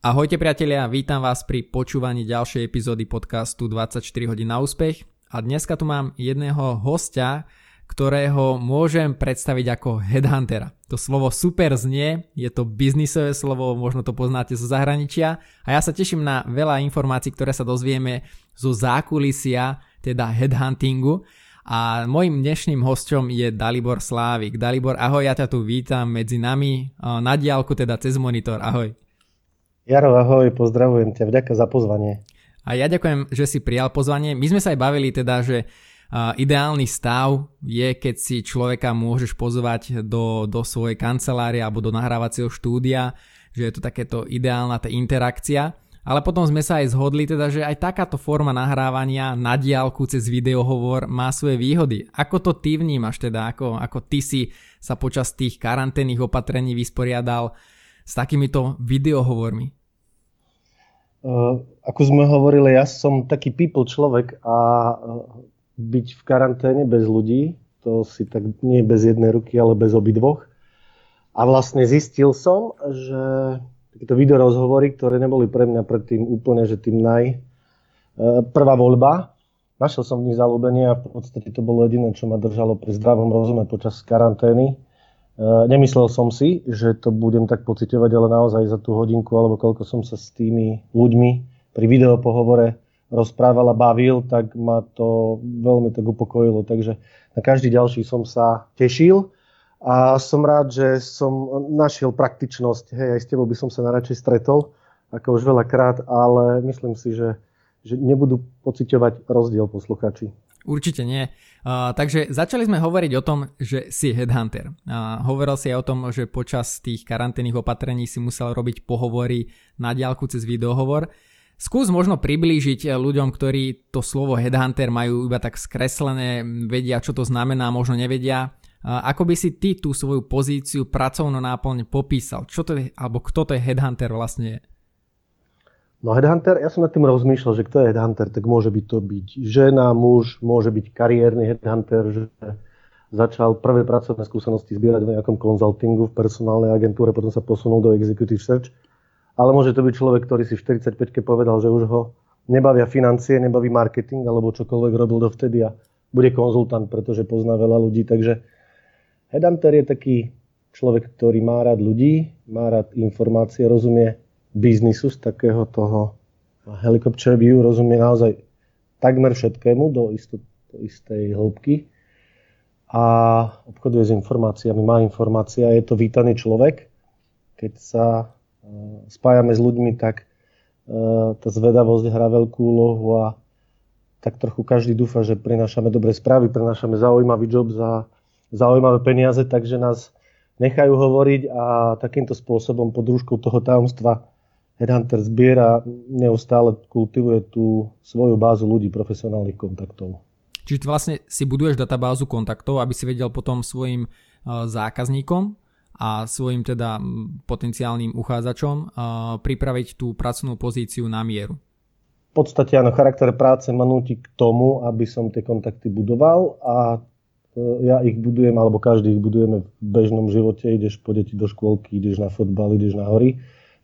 Ahojte priatelia, vítam vás pri počúvaní ďalšej epizódy podcastu 24 hodín na úspech a dneska tu mám jedného hostia, ktorého môžem predstaviť ako headhuntera. To slovo super znie, je to biznisové slovo, možno to poznáte zo zahraničia a ja sa teším na veľa informácií, ktoré sa dozvieme zo zákulisia, teda headhuntingu. A môjim dnešným hosťom je Dalibor Slávik. Dalibor, ahoj, ja ťa tu vítam medzi nami na diálku, teda cez monitor. Ahoj. Jaro, ahoj, pozdravujem ťa, vďaka za pozvanie. A ja ďakujem, že si prijal pozvanie. My sme sa aj bavili teda, že ideálny stav je, keď si človeka môžeš pozvať do, do svojej kancelárie alebo do nahrávacieho štúdia, že je to takéto ideálna tá interakcia. Ale potom sme sa aj zhodli teda, že aj takáto forma nahrávania na diálku cez videohovor má svoje výhody. Ako to ty vnímaš teda, ako, ako ty si sa počas tých karanténnych opatrení vysporiadal s takýmito videohovormi? Eh, ako sme hovorili, ja som taký people človek a eh, byť v karanténe bez ľudí, to si tak nie bez jednej ruky, ale bez obidvoch. A vlastne zistil som, že takéto videorozhovory, ktoré neboli pre mňa predtým úplne, že tým naj... Eh, prvá voľba, našiel som v nich zalúbenie a v podstate to bolo jediné, čo ma držalo pri zdravom rozume počas karantény nemyslel som si, že to budem tak pocitovať, ale naozaj za tú hodinku alebo koľko som sa s tými ľuďmi pri videopohovore rozprával a bavil, tak ma to veľmi tak upokojilo. Takže na každý ďalší som sa tešil a som rád, že som našiel praktičnosť. Hej, aj s tebou by som sa najradšej stretol, ako už veľakrát, ale myslím si, že, že nebudú pociťovať rozdiel posluchači. Určite nie. Uh, takže začali sme hovoriť o tom, že si headhunter. Uh, hovoril si aj o tom, že počas tých karanténnych opatrení si musel robiť pohovory na diálku cez videohovor. Skús možno priblížiť ľuďom, ktorí to slovo headhunter majú iba tak skreslené, vedia, čo to znamená, možno nevedia. Uh, ako by si ty tú svoju pozíciu pracovnú náplň popísal? Čo to je, alebo kto to je headhunter vlastne je? No headhunter, ja som nad tým rozmýšľal, že kto je headhunter, tak môže byť to byť žena, muž, môže byť kariérny headhunter, že začal prvé pracovné skúsenosti zbierať v nejakom konzultingu v personálnej agentúre, potom sa posunul do executive search. Ale môže to byť človek, ktorý si v 45-ke povedal, že už ho nebavia financie, nebaví marketing alebo čokoľvek robil dovtedy a bude konzultant, pretože pozná veľa ľudí. Takže headhunter je taký človek, ktorý má rád ľudí, má rád informácie, rozumie biznisu, z takého toho helicopter view rozumie naozaj takmer všetkému do, isto, do istej hĺbky a obchoduje s informáciami, má informácie a je to vítaný človek. Keď sa uh, spájame s ľuďmi, tak uh, tá zvedavosť hrá veľkú úlohu a tak trochu každý dúfa, že prinášame dobré správy, prinášame zaujímavý job za zaujímavé peniaze, takže nás nechajú hovoriť a takýmto spôsobom pod rúškou toho tajomstva Headhunter zbiera, neustále kultivuje tú svoju bázu ľudí, profesionálnych kontaktov. Čiže vlastne si buduješ databázu kontaktov, aby si vedel potom svojim e, zákazníkom a svojim teda potenciálnym uchádzačom e, pripraviť tú pracovnú pozíciu na mieru. V podstate áno, charakter práce ma nutí k tomu, aby som tie kontakty budoval a e, ja ich budujem, alebo každý ich budujeme v bežnom živote. Ideš po deti do škôlky, ideš na fotbal, ideš na hory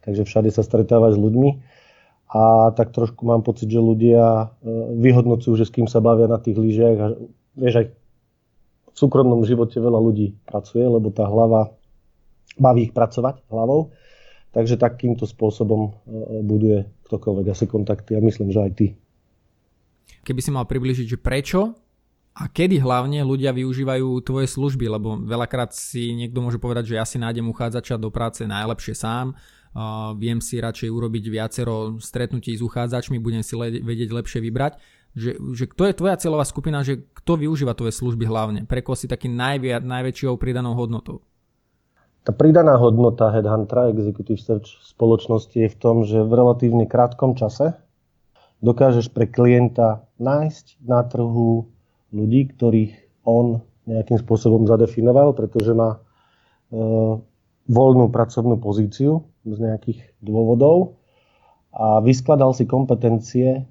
takže všade sa stretávať s ľuďmi. A tak trošku mám pocit, že ľudia e, vyhodnocujú, že s kým sa bavia na tých lyžiach. A vieš, aj v súkromnom živote veľa ľudí pracuje, lebo tá hlava baví ich pracovať hlavou. Takže takýmto spôsobom e, buduje ktokoľvek asi kontakty a myslím, že aj ty. Keby si mal približiť, že prečo a kedy hlavne ľudia využívajú tvoje služby, lebo veľakrát si niekto môže povedať, že ja si nájdem uchádzača do práce najlepšie sám, viem si radšej urobiť viacero stretnutí s uchádzačmi, budem si le- vedieť lepšie vybrať. Že, že kto je tvoja cieľová skupina, že kto využíva tvoje služby hlavne? Pre koho si taký najvia, najväčšou pridanou hodnotou? Tá pridaná hodnota Headhuntera Executive Search spoločnosti je v tom, že v relatívne krátkom čase dokážeš pre klienta nájsť na trhu ľudí, ktorých on nejakým spôsobom zadefinoval, pretože má e, voľnú pracovnú pozíciu z nejakých dôvodov a vyskladal si kompetencie e,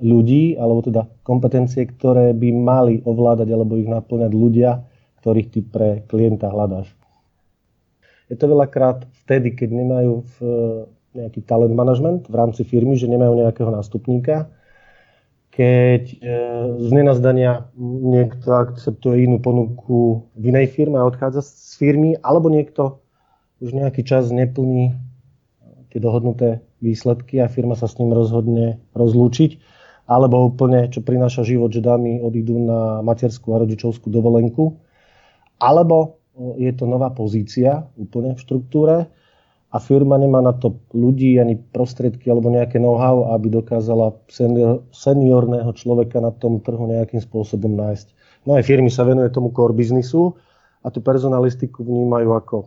ľudí, alebo teda kompetencie, ktoré by mali ovládať alebo ich naplňať ľudia, ktorých ty pre klienta hľadáš. Je to veľakrát vtedy, keď nemajú v nejaký talent management v rámci firmy, že nemajú nejakého nástupníka. Keď e, z nenazdania niekto akceptuje inú ponuku v inej firme a odchádza z firmy, alebo niekto už nejaký čas neplní tie dohodnuté výsledky a firma sa s ním rozhodne rozlúčiť, alebo úplne, čo prináša život, že dámy odídu na materskú a rodičovskú dovolenku, alebo je to nová pozícia úplne v štruktúre a firma nemá na to ľudí ani prostriedky alebo nejaké know-how, aby dokázala senior, seniorného človeka na tom trhu nejakým spôsobom nájsť. No aj firmy sa venuje tomu core biznisu a tú personalistiku vnímajú ako,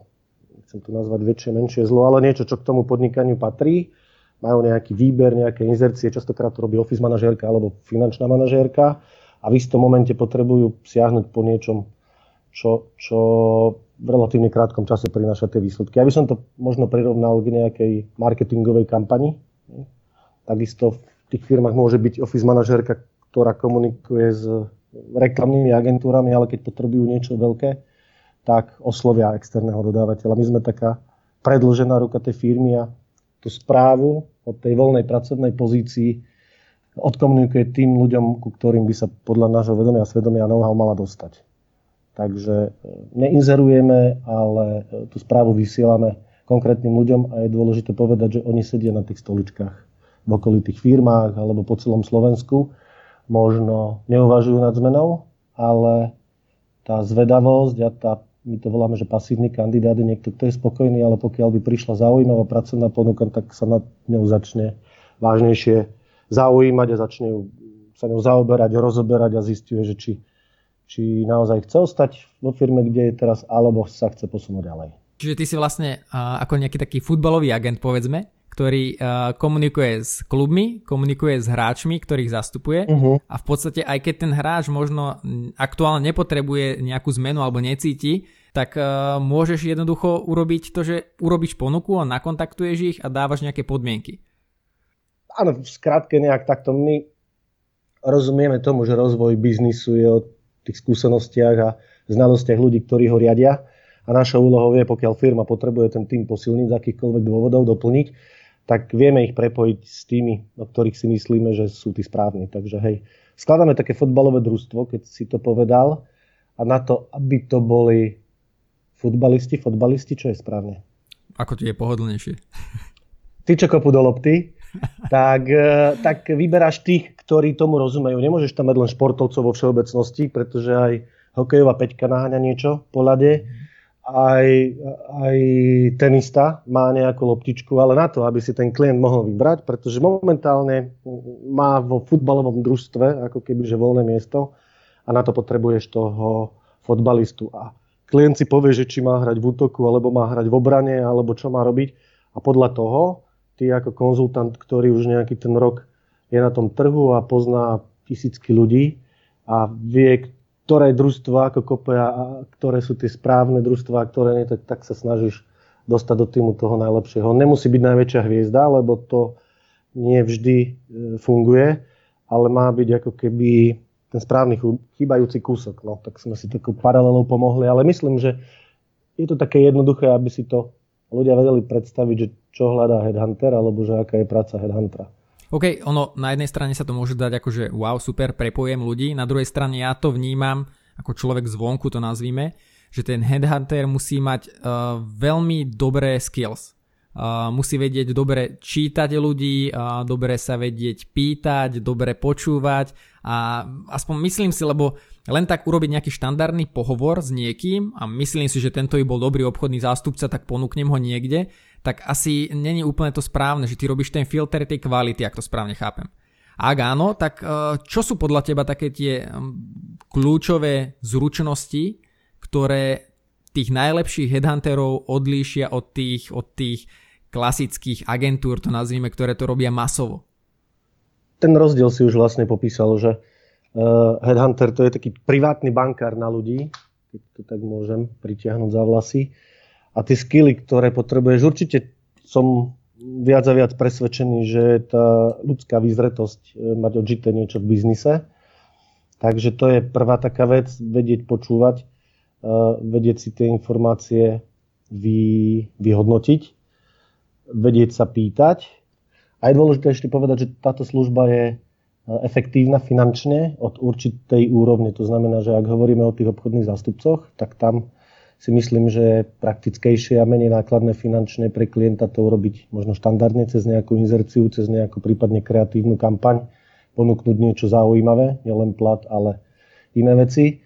chcem to nazvať väčšie, menšie zlo, ale niečo, čo k tomu podnikaniu patrí. Majú nejaký výber, nejaké inzercie, častokrát to robí office manažérka alebo finančná manažérka a v istom momente potrebujú siahnuť po niečom, čo, čo v relatívne krátkom čase prináša tie výsledky. Ja by som to možno prirovnal k nejakej marketingovej kampani. Takisto v tých firmách môže byť office manažérka, ktorá komunikuje s reklamnými agentúrami, ale keď potrebujú niečo veľké, tak oslovia externého dodávateľa. My sme taká predlžená ruka tej firmy a tú správu od tej voľnej pracovnej pozícii odkomunikuje tým ľuďom, ku ktorým by sa podľa nášho vedomia a svedomia know-how mala dostať. Takže e, neinzerujeme, ale e, tú správu vysielame konkrétnym ľuďom a je dôležité povedať, že oni sedia na tých stoličkách v okolitých firmách alebo po celom Slovensku. Možno neuvažujú nad zmenou, ale tá zvedavosť a tá, my to voláme, že pasívny kandidát je niekto, kto je spokojný, ale pokiaľ by prišla zaujímavá pracovná ponuka, tak sa nad ňou začne vážnejšie zaujímať a začne sa ňou zaoberať, rozoberať a zistuje, že či či naozaj chce ostať vo firme, kde je teraz, alebo sa chce posunúť ďalej. Čiže ty si vlastne ako nejaký taký futbalový agent, povedzme, ktorý uh, komunikuje s klubmi, komunikuje s hráčmi, ktorých zastupuje uh-huh. a v podstate aj keď ten hráč možno aktuálne nepotrebuje nejakú zmenu alebo necíti, tak uh, môžeš jednoducho urobiť to, že urobíš ponuku a nakontaktuješ ich a dávaš nejaké podmienky. Áno, v skratke nejak takto my rozumieme tomu, že rozvoj biznisu je od tých skúsenostiach a znalostiach ľudí, ktorí ho riadia. A našou úlohou je, pokiaľ firma potrebuje ten tým posilniť z akýchkoľvek dôvodov, doplniť, tak vieme ich prepojiť s tými, o ktorých si myslíme, že sú tí správni. Takže hej, skladáme také fotbalové družstvo, keď si to povedal, a na to, aby to boli futbalisti, fotbalisti, čo je správne? Ako ti je pohodlnejšie? Ty, čo kopu do lopty, tak, e, tak vyberáš tých, ktorí tomu rozumejú. Nemôžeš tam mať len športovcov vo všeobecnosti, pretože aj hokejová peťka naháňa niečo po ľade, aj, aj tenista má nejakú loptičku, ale na to, aby si ten klient mohol vybrať, pretože momentálne má vo futbalovom družstve ako keby voľné miesto a na to potrebuješ toho fotbalistu. A klient si povie, že či má hrať v útoku, alebo má hrať v obrane, alebo čo má robiť. A podľa toho ty ako konzultant, ktorý už nejaký ten rok je na tom trhu a pozná tisícky ľudí a vie, ktoré družstva ako kope a ktoré sú tie správne družstva a ktoré nie, tak, tak sa snažíš dostať do týmu toho najlepšieho. Nemusí byť najväčšia hviezda, lebo to nie vždy e, funguje, ale má byť ako keby ten správny chýbajúci kúsok. No, tak sme si takú paralelou pomohli, ale myslím, že je to také jednoduché, aby si to ľudia vedeli predstaviť, že čo hľadá headhunter, alebo že aká je práca headhuntera. OK, ono na jednej strane sa to môže dať ako, že wow, super, prepojem ľudí, na druhej strane ja to vnímam ako človek zvonku to nazvíme, že ten headhunter musí mať uh, veľmi dobré skills. Uh, musí vedieť dobre čítať ľudí, uh, dobre sa vedieť pýtať, dobre počúvať a aspoň myslím si, lebo len tak urobiť nejaký štandardný pohovor s niekým a myslím si, že tento by bol dobrý obchodný zástupca, tak ponúknem ho niekde, tak asi není úplne to správne, že ty robíš ten filter tej kvality, ak to správne chápem. Ak áno, tak uh, čo sú podľa teba také tie kľúčové zručnosti, ktoré tých najlepších headhunterov odlíšia od tých, od tých klasických agentúr, to nazvime, ktoré to robia masovo. Ten rozdiel si už vlastne popísal, že uh, headhunter to je taký privátny bankár na ľudí, keď to tak môžem pritiahnuť za vlasy. A tie skily, ktoré potrebuješ, určite som viac a viac presvedčený, že tá ľudská výzretosť e, mať odžité niečo v biznise. Takže to je prvá taká vec, vedieť počúvať, uh, vedieť si tie informácie vy, vyhodnotiť vedieť sa pýtať. A je dôležité ešte povedať, že táto služba je e, efektívna finančne od určitej úrovne. To znamená, že ak hovoríme o tých obchodných zástupcoch, tak tam si myslím, že je praktickejšie a menej nákladné finančne pre klienta to urobiť možno štandardne cez nejakú inzerciu, cez nejakú prípadne kreatívnu kampaň, ponúknuť niečo zaujímavé, nielen plat, ale iné veci.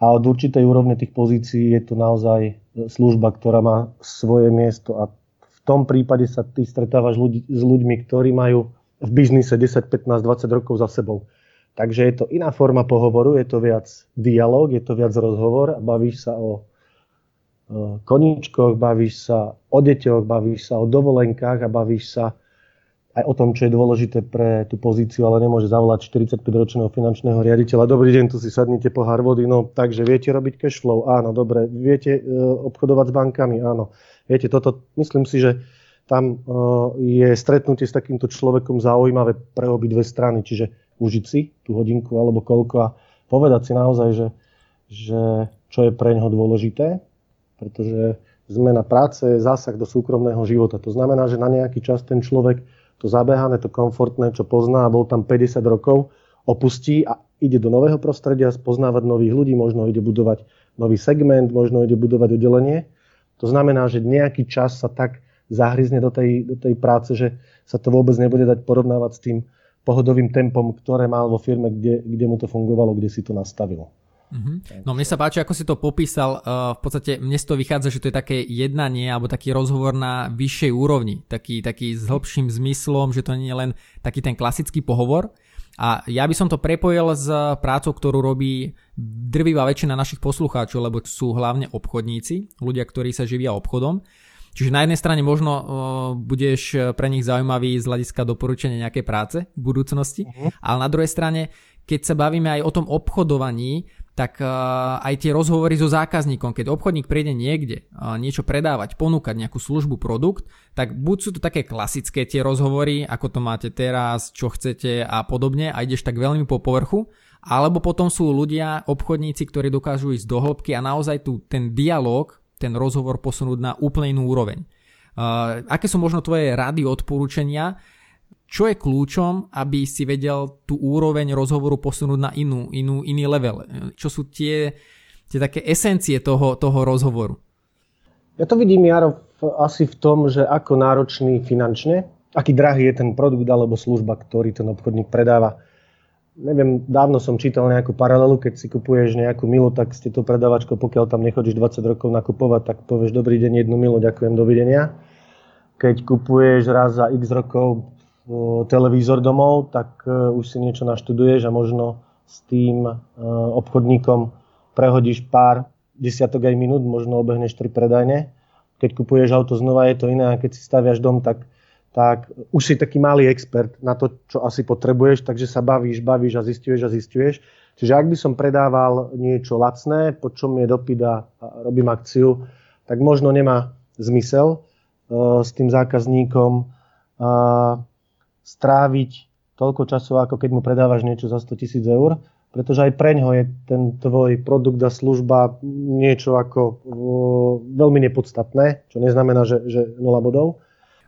A od určitej úrovne tých pozícií je to naozaj služba, ktorá má svoje miesto a v tom prípade sa ty stretávaš ľudí, s ľuďmi, ktorí majú v biznise 10, 15, 20 rokov za sebou. Takže je to iná forma pohovoru, je to viac dialog, je to viac rozhovor a bavíš sa o koníčkoch, bavíš sa o deťoch, bavíš sa o dovolenkách a bavíš sa aj o tom, čo je dôležité pre tú pozíciu, ale nemôže zavolať 45-ročného finančného riaditeľa. Dobrý deň, tu si sadnite pohár vody. No, takže viete robiť cash flow? Áno, dobre. Viete uh, obchodovať s bankami? Áno. Viete, toto, myslím si, že tam uh, je stretnutie s takýmto človekom zaujímavé pre obidve strany. Čiže užiť si tú hodinku alebo koľko a povedať si naozaj, že, že čo je pre neho dôležité pretože zmena práce je zásah do súkromného života. To znamená, že na nejaký čas ten človek to zabehané, to komfortné, čo pozná a bol tam 50 rokov, opustí a ide do nového prostredia, spoznávať nových ľudí, možno ide budovať nový segment, možno ide budovať oddelenie. To znamená, že nejaký čas sa tak zahryzne do tej, do tej práce, že sa to vôbec nebude dať porovnávať s tým pohodovým tempom, ktoré mal vo firme, kde, kde mu to fungovalo, kde si to nastavilo. Mm-hmm. No mne sa páči, ako si to popísal. Uh, v podstate mne z toho vychádza, že to je také jednanie alebo taký rozhovor na vyššej úrovni. Taký, taký s hĺbším zmyslom, že to nie je len taký ten klasický pohovor. A ja by som to prepojil s prácou, ktorú robí drvivá väčšina našich poslucháčov, lebo sú hlavne obchodníci, ľudia, ktorí sa živia obchodom. Čiže na jednej strane možno uh, budeš pre nich zaujímavý z hľadiska doporučenia nejakej práce v budúcnosti, uh-huh. ale na druhej strane, keď sa bavíme aj o tom obchodovaní, tak uh, aj tie rozhovory so zákazníkom, keď obchodník príde niekde uh, niečo predávať, ponúkať nejakú službu, produkt, tak buď sú to také klasické tie rozhovory, ako to máte teraz, čo chcete a podobne a ideš tak veľmi po povrchu, alebo potom sú ľudia, obchodníci, ktorí dokážu ísť do hĺbky a naozaj tu ten dialog, ten rozhovor posunúť na úplne inú úroveň. Uh, aké sú možno tvoje rady, odporúčania, čo je kľúčom, aby si vedel tú úroveň rozhovoru posunúť na inú, inú, iný level? Čo sú tie, tie také esencie toho, toho rozhovoru? Ja to vidím, Jaro, asi v tom, že ako náročný finančne, aký drahý je ten produkt alebo služba, ktorý ten obchodník predáva. Neviem, dávno som čítal nejakú paralelu, keď si kupuješ nejakú milu, tak ste to predávačko, pokiaľ tam nechodíš 20 rokov nakupovať, tak povieš dobrý deň, jednu milu, ďakujem, dovidenia. Keď kupuješ raz za x rokov televízor domov, tak e, už si niečo naštuduješ a možno s tým e, obchodníkom prehodíš pár desiatok aj minút, možno obehneš tri predajne. Keď kupuješ auto znova, je to iné a keď si staviaš dom, tak, tak už si taký malý expert na to, čo asi potrebuješ, takže sa bavíš, bavíš a zistuješ a zistuješ. Čiže ak by som predával niečo lacné, po čom je dopyt a robím akciu, tak možno nemá zmysel s tým zákazníkom stráviť toľko času, ako keď mu predávaš niečo za 100 tisíc eur, pretože aj preňho je ten tvoj produkt a služba niečo ako veľmi nepodstatné, čo neznamená, že, že 0 bodov.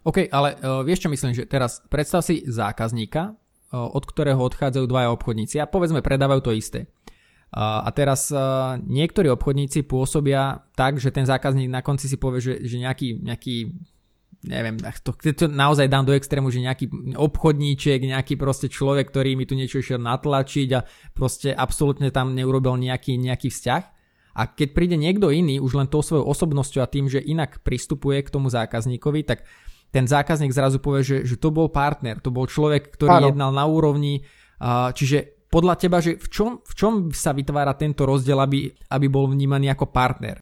OK, ale uh, vieš čo myslím, že teraz predstav si zákazníka, uh, od ktorého odchádzajú dvaja obchodníci a povedzme predávajú to isté. Uh, a teraz uh, niektorí obchodníci pôsobia tak, že ten zákazník na konci si povie, že, že nejaký, nejaký neviem, to, to naozaj dám do extrému, že nejaký obchodníček, nejaký proste človek, ktorý mi tu niečo išiel natlačiť a proste absolútne tam neurobil nejaký, nejaký vzťah. A keď príde niekto iný, už len tou svojou osobnosťou a tým, že inak pristupuje k tomu zákazníkovi, tak ten zákazník zrazu povie, že, že to bol partner, to bol človek, ktorý Áno. jednal na úrovni, čiže podľa teba, že v čom, v čom sa vytvára tento rozdiel, aby, aby bol vnímaný ako partner?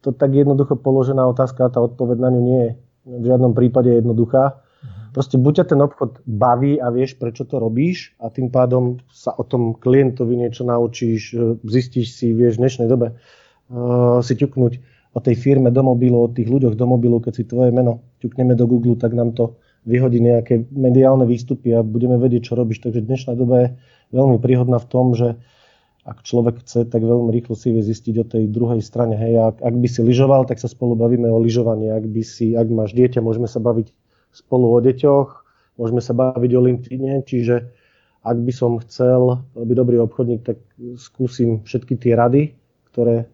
To tak jednoducho položená otázka a tá odpoveď na ňu nie je v žiadnom prípade jednoduchá. Proste buď ťa ten obchod baví a vieš, prečo to robíš a tým pádom sa o tom klientovi niečo naučíš, e, zistíš si, vieš, v dnešnej dobe uh, si ťuknúť o tej firme do mobilu, o tých ľuďoch do mobilu, keď si tvoje meno ťukneme do Google, tak nám to vyhodí nejaké mediálne výstupy a budeme vedieť, čo robíš. Takže dnešná doba je veľmi príhodná v tom, že ak človek chce, tak veľmi rýchlo si vie zistiť o tej druhej strane. Hej, ak, ak by si lyžoval, tak sa spolu bavíme o lyžovaní. Ak, by si, ak máš dieťa, môžeme sa baviť spolu o deťoch, môžeme sa baviť o LinkedIne, čiže ak by som chcel byť dobrý obchodník, tak skúsim všetky tie rady, ktoré e,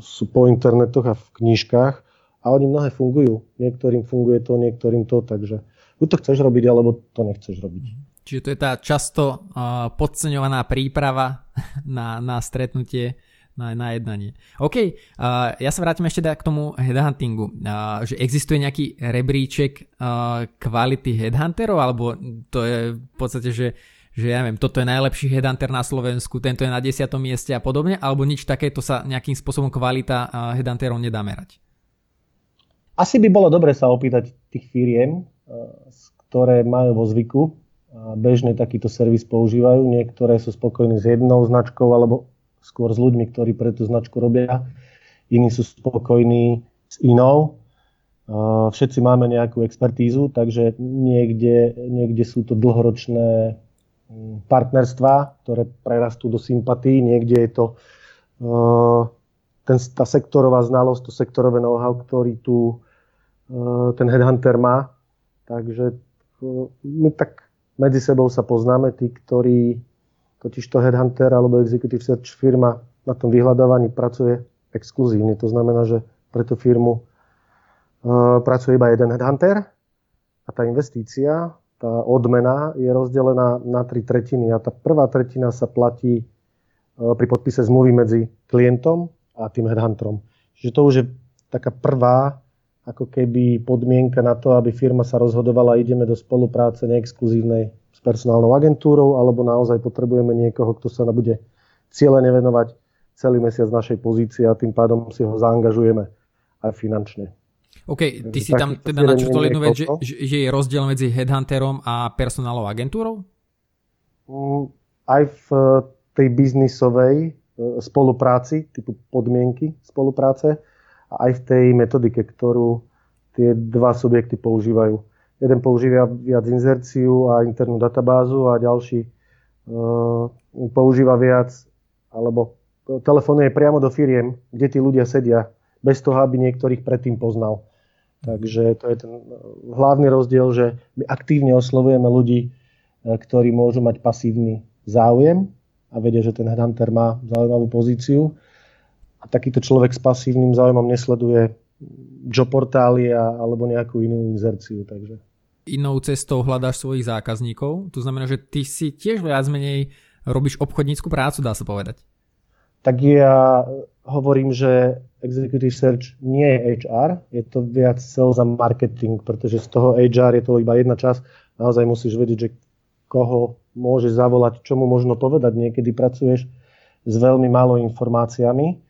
sú po internetoch a v knižkách a oni mnohé fungujú. Niektorým funguje to, niektorým to, takže buď to chceš robiť, alebo to nechceš robiť. Čiže to je tá často uh, podceňovaná príprava na, na stretnutie, na, na jednanie. OK, uh, ja sa vrátim ešte k tomu headhuntingu. Uh, že existuje nejaký rebríček uh, kvality headhunterov, alebo to je v podstate, že že ja neviem, toto je najlepší headhunter na Slovensku, tento je na 10. mieste a podobne, alebo nič takéto sa nejakým spôsobom kvalita headhunterov nedá merať? Asi by bolo dobre sa opýtať tých firiem, ktoré majú vo zvyku bežne takýto servis používajú. Niektoré sú spokojní s jednou značkou alebo skôr s ľuďmi, ktorí pre tú značku robia. Iní sú spokojní s inou. Všetci máme nejakú expertízu, takže niekde, niekde sú to dlhoročné mm, partnerstvá, ktoré prerastú do sympatí. Niekde je to ten, tá sektorová znalosť, to sektorové know-how, ktorý tu ten headhunter má. Takže my tak medzi sebou sa poznáme, tí, ktorí totiž to headhunter alebo executive search firma na tom vyhľadávaní pracuje exkluzívne. To znamená, že pre tú firmu uh, pracuje iba jeden headhunter a tá investícia, tá odmena je rozdelená na tri tretiny a tá prvá tretina sa platí uh, pri podpise zmluvy medzi klientom a tým headhunterom. Čiže to už je taká prvá ako keby podmienka na to, aby firma sa rozhodovala, ideme do spolupráce neexkluzívnej s personálnou agentúrou, alebo naozaj potrebujeme niekoho, kto sa bude cieľene venovať celý mesiac našej pozície a tým pádom si ho zaangažujeme aj finančne. OK, ty si tam teda načrtol jednu vec, že, že je rozdiel medzi headhunterom a personálnou agentúrou? Mm, aj v tej biznisovej e, spolupráci, typu podmienky spolupráce, a aj v tej metodike, ktorú tie dva subjekty používajú. Jeden používa viac inzerciu a internú databázu a ďalší uh, používa viac alebo telefonuje priamo do firiem, kde tí ľudia sedia, bez toho, aby niektorých predtým poznal. Takže to je ten hlavný rozdiel, že my aktívne oslovujeme ľudí, e, ktorí môžu mať pasívny záujem a vedia, že ten headhunter má zaujímavú pozíciu a takýto človek s pasívnym záujmom nesleduje job portály a, alebo nejakú inú inzerciu. Takže. Inou cestou hľadáš svojich zákazníkov, to znamená, že ty si tiež viac menej robíš obchodníckú prácu, dá sa povedať. Tak ja hovorím, že Executive Search nie je HR, je to viac sales a marketing, pretože z toho HR je to iba jedna časť. Naozaj musíš vedieť, že koho môžeš zavolať, čo mu možno povedať. Niekedy pracuješ s veľmi málo informáciami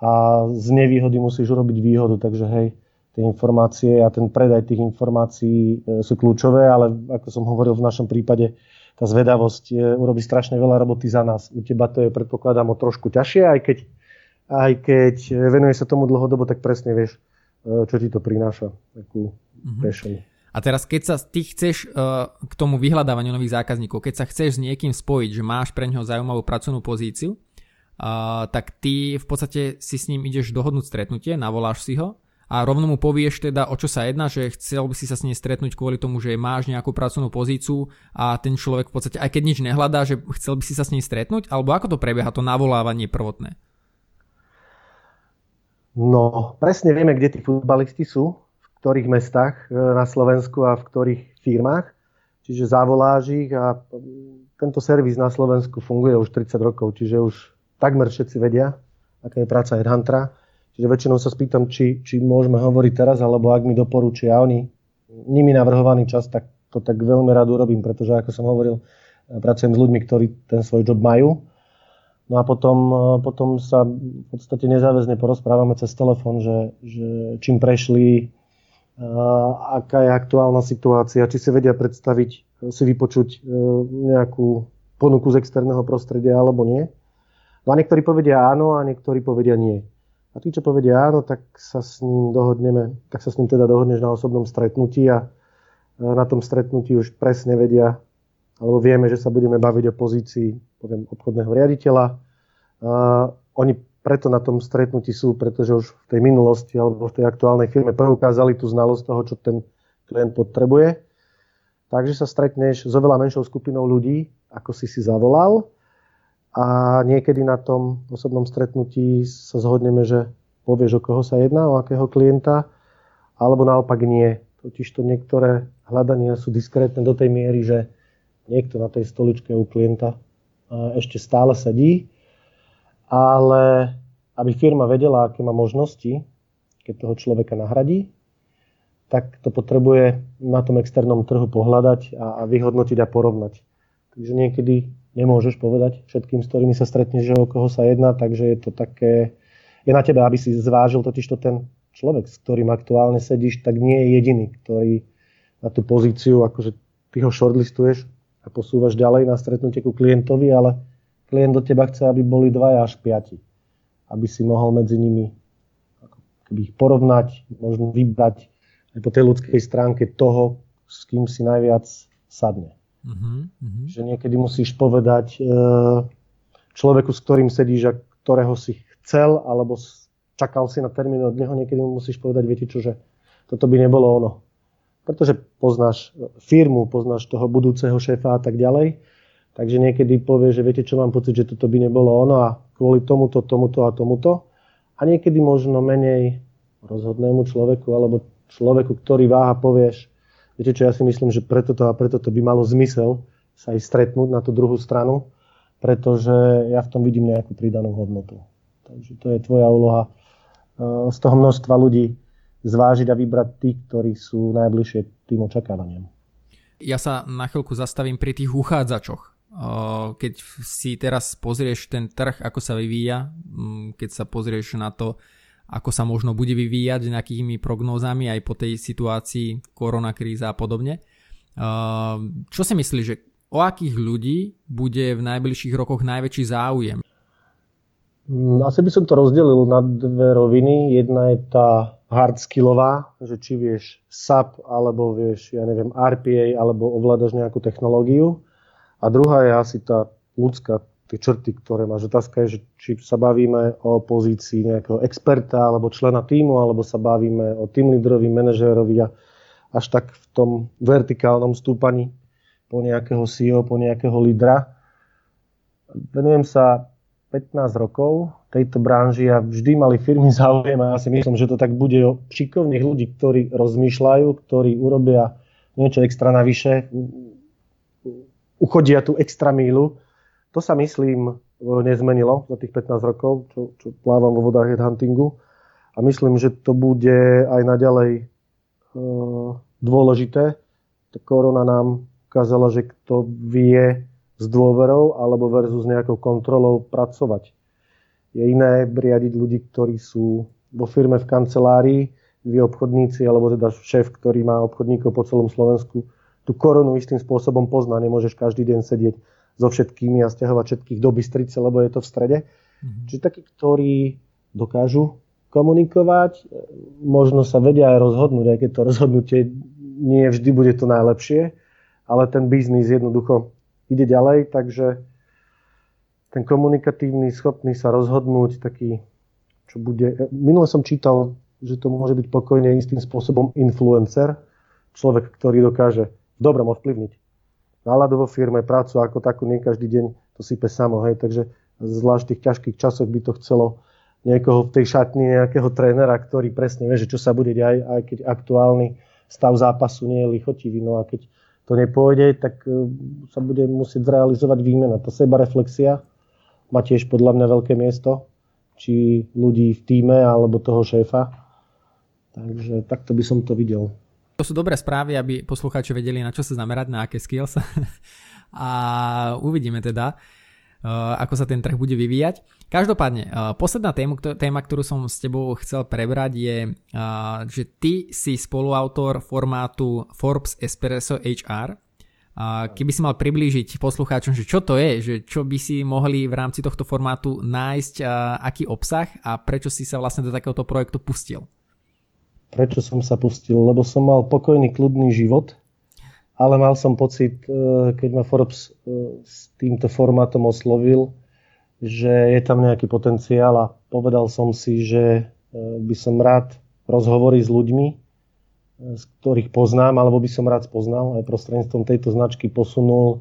a z nevýhody musíš urobiť výhodu, takže hej, tie informácie a ten predaj tých informácií e, sú kľúčové, ale ako som hovoril v našom prípade, tá zvedavosť je, urobí strašne veľa roboty za nás. U teba to je, predpokladám, o trošku ťažšie, aj keď, aj keď venuje sa tomu dlhodobo, tak presne vieš, e, čo ti to prináša, takú mm-hmm. A teraz, keď sa ty chceš uh, k tomu vyhľadávaniu nových zákazníkov, keď sa chceš s niekým spojiť, že máš pre neho zaujímavú pracovnú pozíciu, tak ty v podstate si s ním ideš dohodnúť stretnutie, navoláš si ho a rovno mu povieš teda, o čo sa jedná, že chcel by si sa s ním stretnúť kvôli tomu, že máš nejakú pracovnú pozíciu a ten človek v podstate, aj keď nič nehľadá, že chcel by si sa s ním stretnúť, alebo ako to prebieha to navolávanie prvotné? No, presne vieme, kde tí futbalisti sú, v ktorých mestách e, na Slovensku a v ktorých firmách. Čiže zavoláš ich a tento servis na Slovensku funguje už 30 rokov, čiže už takmer všetci vedia, aká je práca headhuntera. Čiže väčšinou sa spýtam, či, či môžeme hovoriť teraz, alebo ak mi doporučia oni nimi navrhovaný čas, tak to tak veľmi rád urobím, pretože ako som hovoril, pracujem s ľuďmi, ktorí ten svoj job majú. No a potom, potom sa v podstate nezáväzne porozprávame cez telefón, že, že čím prešli, aká je aktuálna situácia, či si vedia predstaviť, si vypočuť nejakú ponuku z externého prostredia alebo nie. No a niektorí povedia áno a niektorí povedia nie. A tí, čo povedia áno, tak sa s ním dohodneme, tak sa s ním teda dohodneš na osobnom stretnutí a na tom stretnutí už presne vedia, alebo vieme, že sa budeme baviť o pozícii poviem, obchodného riaditeľa, Uh, oni preto na tom stretnutí sú, pretože už v tej minulosti alebo v tej aktuálnej firme preukázali tú znalosť toho, čo ten klient potrebuje. Takže sa stretneš s oveľa menšou skupinou ľudí, ako si si zavolal a niekedy na tom osobnom stretnutí sa zhodneme, že povieš, o koho sa jedná, o akého klienta, alebo naopak nie. Totiž to niektoré hľadania sú diskrétne do tej miery, že niekto na tej stoličke u klienta ešte stále sedí ale aby firma vedela, aké má možnosti, keď toho človeka nahradí, tak to potrebuje na tom externom trhu pohľadať a vyhodnotiť a porovnať. Takže niekedy nemôžeš povedať všetkým, s ktorými sa stretneš, že o koho sa jedná, takže je to také, je na tebe, aby si zvážil totiž to ten človek, s ktorým aktuálne sedíš, tak nie je jediný, ktorý na tú pozíciu, akože ty ho shortlistuješ a posúvaš ďalej na stretnutie ku klientovi, ale klient do teba chce, aby boli dvaja až piati. Aby si mohol medzi nimi keby ich porovnať, možno vybrať aj po tej ľudskej stránke toho, s kým si najviac sadne. Uh-huh, Že niekedy musíš povedať e, človeku, s ktorým sedíš a ktorého si chcel, alebo čakal si na termín od neho, niekedy mu musíš povedať, viete čo, že toto by nebolo ono. Pretože poznáš firmu, poznáš toho budúceho šéfa a tak ďalej Takže niekedy povie, že viete čo, mám pocit, že toto by nebolo ono a kvôli tomuto, tomuto a tomuto. A niekedy možno menej rozhodnému človeku alebo človeku, ktorý váha, povieš, viete čo, ja si myslím, že preto to a preto to by malo zmysel sa aj stretnúť na tú druhú stranu, pretože ja v tom vidím nejakú pridanú hodnotu. Takže to je tvoja úloha z toho množstva ľudí zvážiť a vybrať tých, ktorí sú najbližšie tým očakávaniam. Ja sa na chvíľku zastavím pri tých uchádzačoch keď si teraz pozrieš ten trh, ako sa vyvíja, mm, keď sa pozrieš na to, ako sa možno bude vyvíjať nejakými prognózami aj po tej situácii koronakríza a podobne. Čo si myslíš, že o akých ľudí bude v najbližších rokoch najväčší záujem? Mm, asi by som to rozdelil na dve roviny. Jedna je tá hard skillová, že či vieš SAP, alebo vieš, ja neviem, RPA, alebo ovládaš nejakú technológiu. A druhá je asi tá ľudská, tie črty, ktoré máš. Otázka je, že či sa bavíme o pozícii nejakého experta alebo člena týmu, alebo sa bavíme o tým lídrovi, manažérovi a až tak v tom vertikálnom stúpaní po nejakého CEO, po nejakého lídra. Venujem sa 15 rokov tejto branži a vždy mali firmy záujem a ja si myslím, že to tak bude o šikovných ľudí, ktorí rozmýšľajú, ktorí urobia niečo extra navyše, uchodia tú extra mílu. To sa myslím nezmenilo za tých 15 rokov, čo, čo plávam vo vodách headhuntingu. A myslím, že to bude aj naďalej e, dôležité. Korona nám ukázala, že kto vie s dôverou alebo versus nejakou kontrolou pracovať. Je iné riadiť ľudí, ktorí sú vo firme v kancelárii, vy obchodníci, alebo teda šéf, ktorý má obchodníkov po celom Slovensku, tú koronu istým spôsobom pozná. Nemôžeš každý deň sedieť so všetkými a stiahovať všetkých do Bystrice, lebo je to v strede. Mm-hmm. Čiže takí, ktorí dokážu komunikovať, možno sa vedia aj rozhodnúť, aj keď to rozhodnutie nie vždy bude to najlepšie, ale ten biznis jednoducho ide ďalej, takže ten komunikatívny, schopný sa rozhodnúť, taký, čo bude... Minule som čítal, že to môže byť pokojne istým spôsobom influencer, človek, ktorý dokáže dobrom ovplyvniť. Náladu vo firme, prácu ako takú, nie každý deň to sype samo, hej, takže zvlášť v tých ťažkých časoch by to chcelo niekoho v tej šatni, nejakého trénera, ktorý presne vie, že čo sa bude diať, aj keď aktuálny stav zápasu nie je lichotivý. No a keď to nepôjde, tak e, sa bude musieť zrealizovať výmena. Tá seba reflexia má tiež podľa mňa veľké miesto, či ľudí v týme alebo toho šéfa. Takže takto by som to videl. To sú dobré správy, aby poslucháči vedeli, na čo sa zamerať, na aké skills. a uvidíme teda, uh, ako sa ten trh bude vyvíjať. Každopádne, uh, posledná téma, téma, ktorú som s tebou chcel prebrať je, uh, že ty si spoluautor formátu Forbes Espresso HR. Keby si mal priblížiť poslucháčom, že čo to je, že čo by si mohli v rámci tohto formátu nájsť, aký obsah a prečo si sa vlastne do takéhoto projektu pustil? Prečo som sa pustil, lebo som mal pokojný, kľudný život, ale mal som pocit, e, keď ma Forbes e, s týmto formátom oslovil, že je tam nejaký potenciál a povedal som si, že e, by som rád rozhovory s ľuďmi, z ktorých poznám, alebo by som rád spoznal aj prostredníctvom tejto značky posunul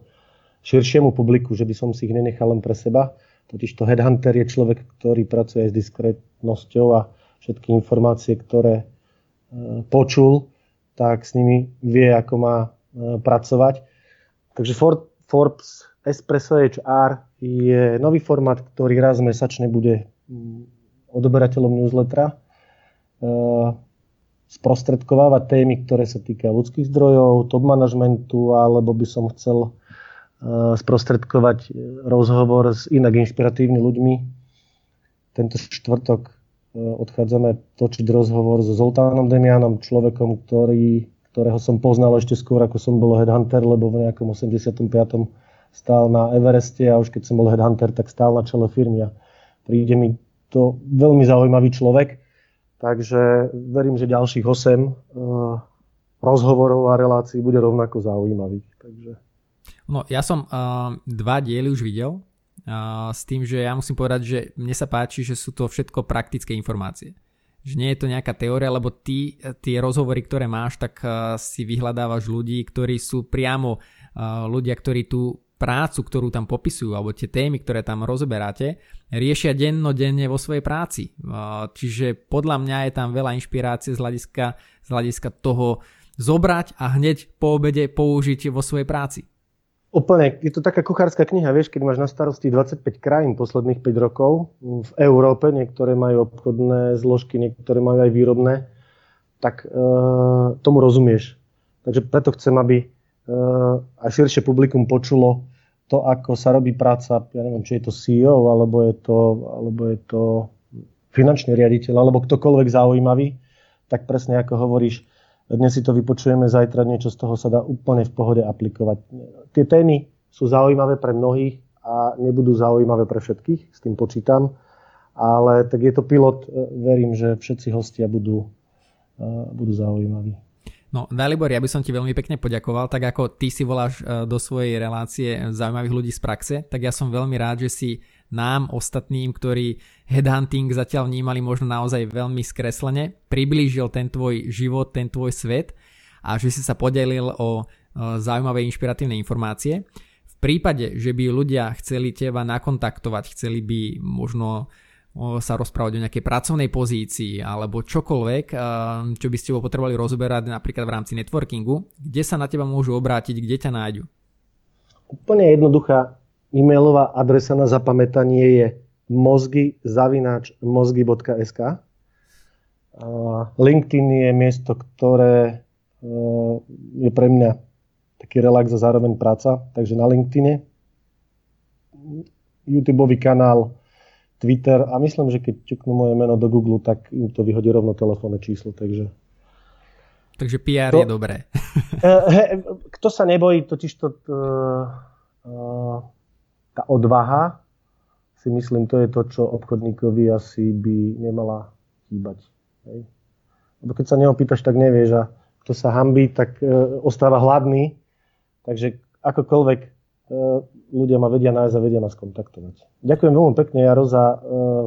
širšiemu publiku, že by som si ich nenechal len pre seba. Totiž to headhunter je človek, ktorý pracuje s diskrétnosťou a všetky informácie, ktoré počul, tak s nimi vie, ako má pracovať. Takže Forbes Espresso HR je nový formát, ktorý raz mesačne bude mm, odoberateľom newslettera e, sprostredkovávať témy, ktoré sa týkajú ľudských zdrojov, top managementu, alebo by som chcel sprostredkovať rozhovor s inak inšpiratívnymi ľuďmi. Tento štvrtok odchádzame točiť rozhovor so Zoltánom Demianom, človekom, ktorý, ktorého som poznal ešte skôr, ako som bol headhunter, lebo v nejakom 85 stál na Evereste a už keď som bol headhunter, tak stál na čele firmy a príde mi to veľmi zaujímavý človek. Takže verím, že ďalších 8 uh, eh, rozhovorov a relácií bude rovnako zaujímavých. Takže... No, ja som uh, dva diely už videl s tým, že ja musím povedať, že mne sa páči, že sú to všetko praktické informácie. Že nie je to nejaká teória, lebo ty tie rozhovory, ktoré máš, tak si vyhľadávaš ľudí, ktorí sú priamo ľudia, ktorí tu prácu, ktorú tam popisujú, alebo tie témy, ktoré tam rozoberáte, riešia dennodenne vo svojej práci. Čiže podľa mňa je tam veľa inšpirácie z hľadiska, z hľadiska toho zobrať a hneď po obede použiť vo svojej práci. Úplne, je to taká kuchárska kniha, vieš, keď máš na starosti 25 krajín posledných 5 rokov v Európe, niektoré majú obchodné zložky, niektoré majú aj výrobné, tak e, tomu rozumieš. Takže preto chcem, aby a širšie publikum počulo to, ako sa robí práca, ja neviem, či je to CEO, alebo je to, alebo je to finančný riaditeľ, alebo ktokoľvek zaujímavý, tak presne ako hovoríš, dnes si to vypočujeme, zajtra niečo z toho sa dá úplne v pohode aplikovať. Tie témy sú zaujímavé pre mnohých a nebudú zaujímavé pre všetkých, s tým počítam, ale tak je to pilot, verím, že všetci hostia budú, budú zaujímaví. No, Dalibor, ja by som ti veľmi pekne poďakoval, tak ako ty si voláš e, do svojej relácie zaujímavých ľudí z praxe, tak ja som veľmi rád, že si nám, ostatným, ktorí headhunting zatiaľ vnímali možno naozaj veľmi skreslene, priblížil ten tvoj život, ten tvoj svet a že si sa podelil o zaujímavé inšpiratívne informácie. V prípade, že by ľudia chceli teba nakontaktovať, chceli by možno sa rozprávať o nejakej pracovnej pozícii alebo čokoľvek, čo by ste potrebovali rozoberať napríklad v rámci networkingu, kde sa na teba môžu obrátiť, kde ťa nájdu? Úplne jednoduchá e-mailová adresa na zapamätanie je mozgy.mozgy.sk LinkedIn je miesto, ktoré je pre mňa taký relax a zároveň práca, takže na LinkedIne. YouTube kanál Twitter a myslím, že keď ťuknú moje meno do Google, tak im to vyhodí rovno telefónne číslo, takže... Takže PR to, je dobré. Eh, kto sa nebojí, totiž to, uh, tá odvaha, si myslím, to je to, čo obchodníkovi asi by nemala chýbať. Hej. Lebo keď sa neopýtaš, tak nevieš a kto sa hambí, tak uh, ostáva hladný. Takže akokoľvek uh, ľudia ma vedia nájsť a vedia nás kontaktovať. Ďakujem veľmi pekne, Jaro, za e,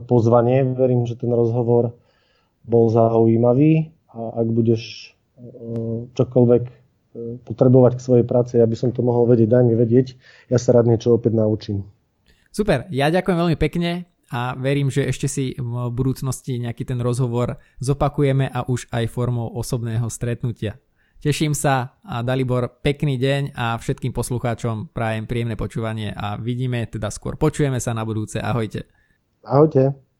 pozvanie. Verím, že ten rozhovor bol zaujímavý a ak budeš e, čokoľvek e, potrebovať k svojej práci, aby som to mohol vedieť, daj mi vedieť. Ja sa rád niečo opäť naučím. Super, ja ďakujem veľmi pekne a verím, že ešte si v budúcnosti nejaký ten rozhovor zopakujeme a už aj formou osobného stretnutia. Teším sa a Dalibor, pekný deň a všetkým poslucháčom prajem príjemné počúvanie a vidíme, teda skôr počujeme sa na budúce. Ahojte. Ahojte.